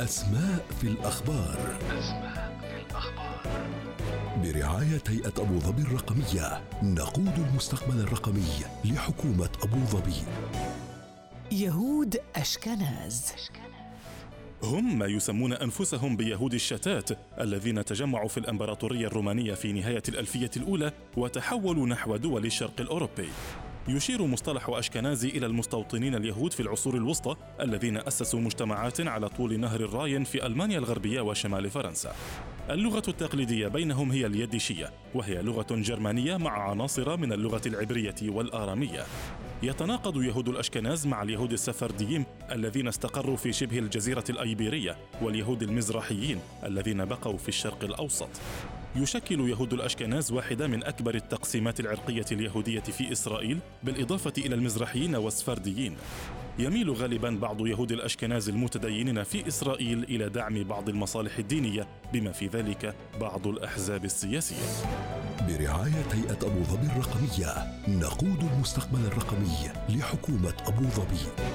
أسماء في الأخبار. أسماء في الأخبار برعاية هيئة أبو ظبي الرقمية نقود المستقبل الرقمي لحكومة أبو ظبي. يهود أشكناز. هم ما يسمون أنفسهم بيهود الشتات الذين تجمعوا في الإمبراطورية الرومانية في نهاية الألفية الأولى وتحولوا نحو دول الشرق الأوروبي. يشير مصطلح أشكنازي إلى المستوطنين اليهود في العصور الوسطى الذين أسسوا مجتمعات على طول نهر الراين في ألمانيا الغربية وشمال فرنسا. اللغة التقليدية بينهم هي اليديشية وهي لغة جرمانية مع عناصر من اللغة العبرية والآرامية. يتناقض يهود الأشكناز مع اليهود السفرديين الذين استقروا في شبه الجزيرة الأيبيرية واليهود المزراحيين الذين بقوا في الشرق الأوسط يشكل يهود الأشكناز واحدة من أكبر التقسيمات العرقية اليهودية في إسرائيل بالإضافة إلى المزراحيين والسفرديين. يميل غالبا بعض يهود الأشكناز المتدينين في إسرائيل إلى دعم بعض المصالح الدينية بما في ذلك بعض الأحزاب السياسية. برعاية هيئة أبو ظبي الرقمية نقود المستقبل الرقمي لحكومة أبو ظبي.